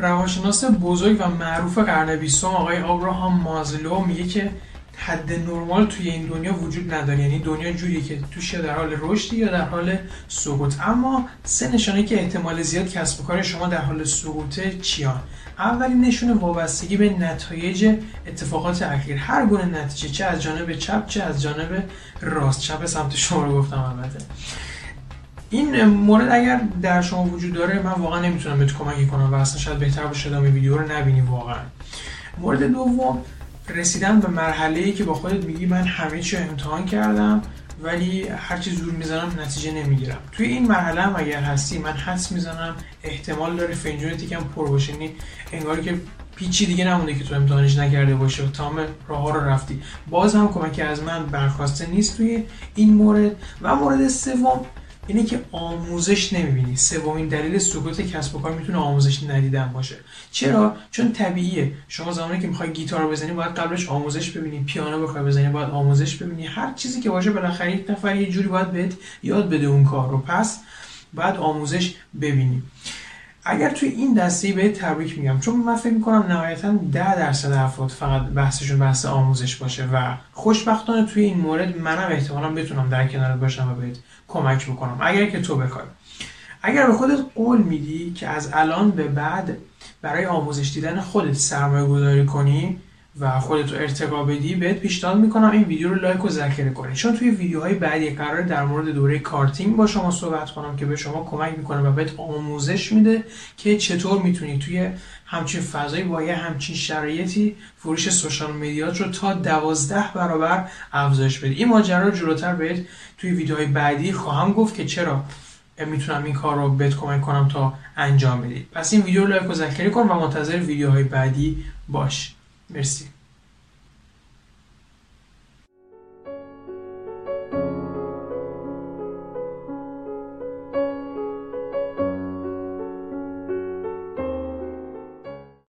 روانشناس بزرگ و معروف قرن بیستم آقای آبراهام مازلو میگه که حد نرمال توی این دنیا وجود نداره. یعنی دنیا جوری که توش در حال رشدی یا در حال سقوط. اما سه نشانه که احتمال زیاد کسب و کار شما در حال سقوطه چیان؟ اولین نشونه وابستگی به نتایج اتفاقات اخیر. هر گونه نتیجه چه از جانب چپ چه از جانب راست. چپ سمت شما رو گفتم البته. این مورد اگر در شما وجود داره من واقعا نمی‌تونم بهت کمکی کنم و اصلا شاید بهتر باشه ادامه ویدیو رو نبینی واقعا. مورد دوم رسیدن به مرحله ای که با خودت میگی من همه چی امتحان کردم ولی هرچی زور می‌زنم نتیجه نمی‌گیرم. توی این مرحله هم اگر هستی من حس می‌زنم احتمال داره فنجونت یکم پر باشه. یعنی انگار که پیچی دیگه نمونده که تو امتحانش نکرده باشه تمام راه ها رو رفتی. باز هم کمکی از من برخواسته نیست توی این مورد. و مورد سوم اینه که آموزش نمی‌بینی. سومین دلیل سقوط کسب و کار می‌تونه آموزش ندیدن باشه. چرا؟ چون طبیعیه. شما زمانی که می‌خوای گیتار بزنی باید قبلش آموزش ببینی. پیانو بخوای بزنی باید آموزش ببینی. هر چیزی که باشه بالاخره یک نفر یه جوری باید بهت یاد بده اون کار رو. پس باید آموزش ببینی. اگر توی این دسته به تبریک میگم چون من فکر می‌کنم نهایتا ده درصد افراد فقط بحثشون بحث آموزش باشه و خوشبختانه توی این مورد منم احتمالا بتونم در کنارت باشم و بهت کمک بکنم اگر که تو بخوای. اگر به خودت قول میدی که از الان به بعد برای آموزش دیدن خودت سرمایه گذاری کنی و خودت رو ارتقا بدی بهت پیشنهاد می‌کنم این ویدیو رو لایک و ذخیره کنی. چون توی ویدیوهای بعدی قراره در مورد دوره marketing با شما صحبت کنم که به شما کمک می‌کنه و بهت آموزش میده که چطور می‌تونی توی همچین فضایی با یه همچین شرایطی فروش social media ت رو تا دوازده برابر افزایش بدی. این ماجرا رو جلوتر بهت توی ویدیوهای بعدی خواهم گفت که چرا می‌تونم این کار رو بهت کمک کنم تا انجام بدی. پس این ویدیو رو لایک و ذخیره کن و منتظر ویدیوهای بعدی باش. مرسی.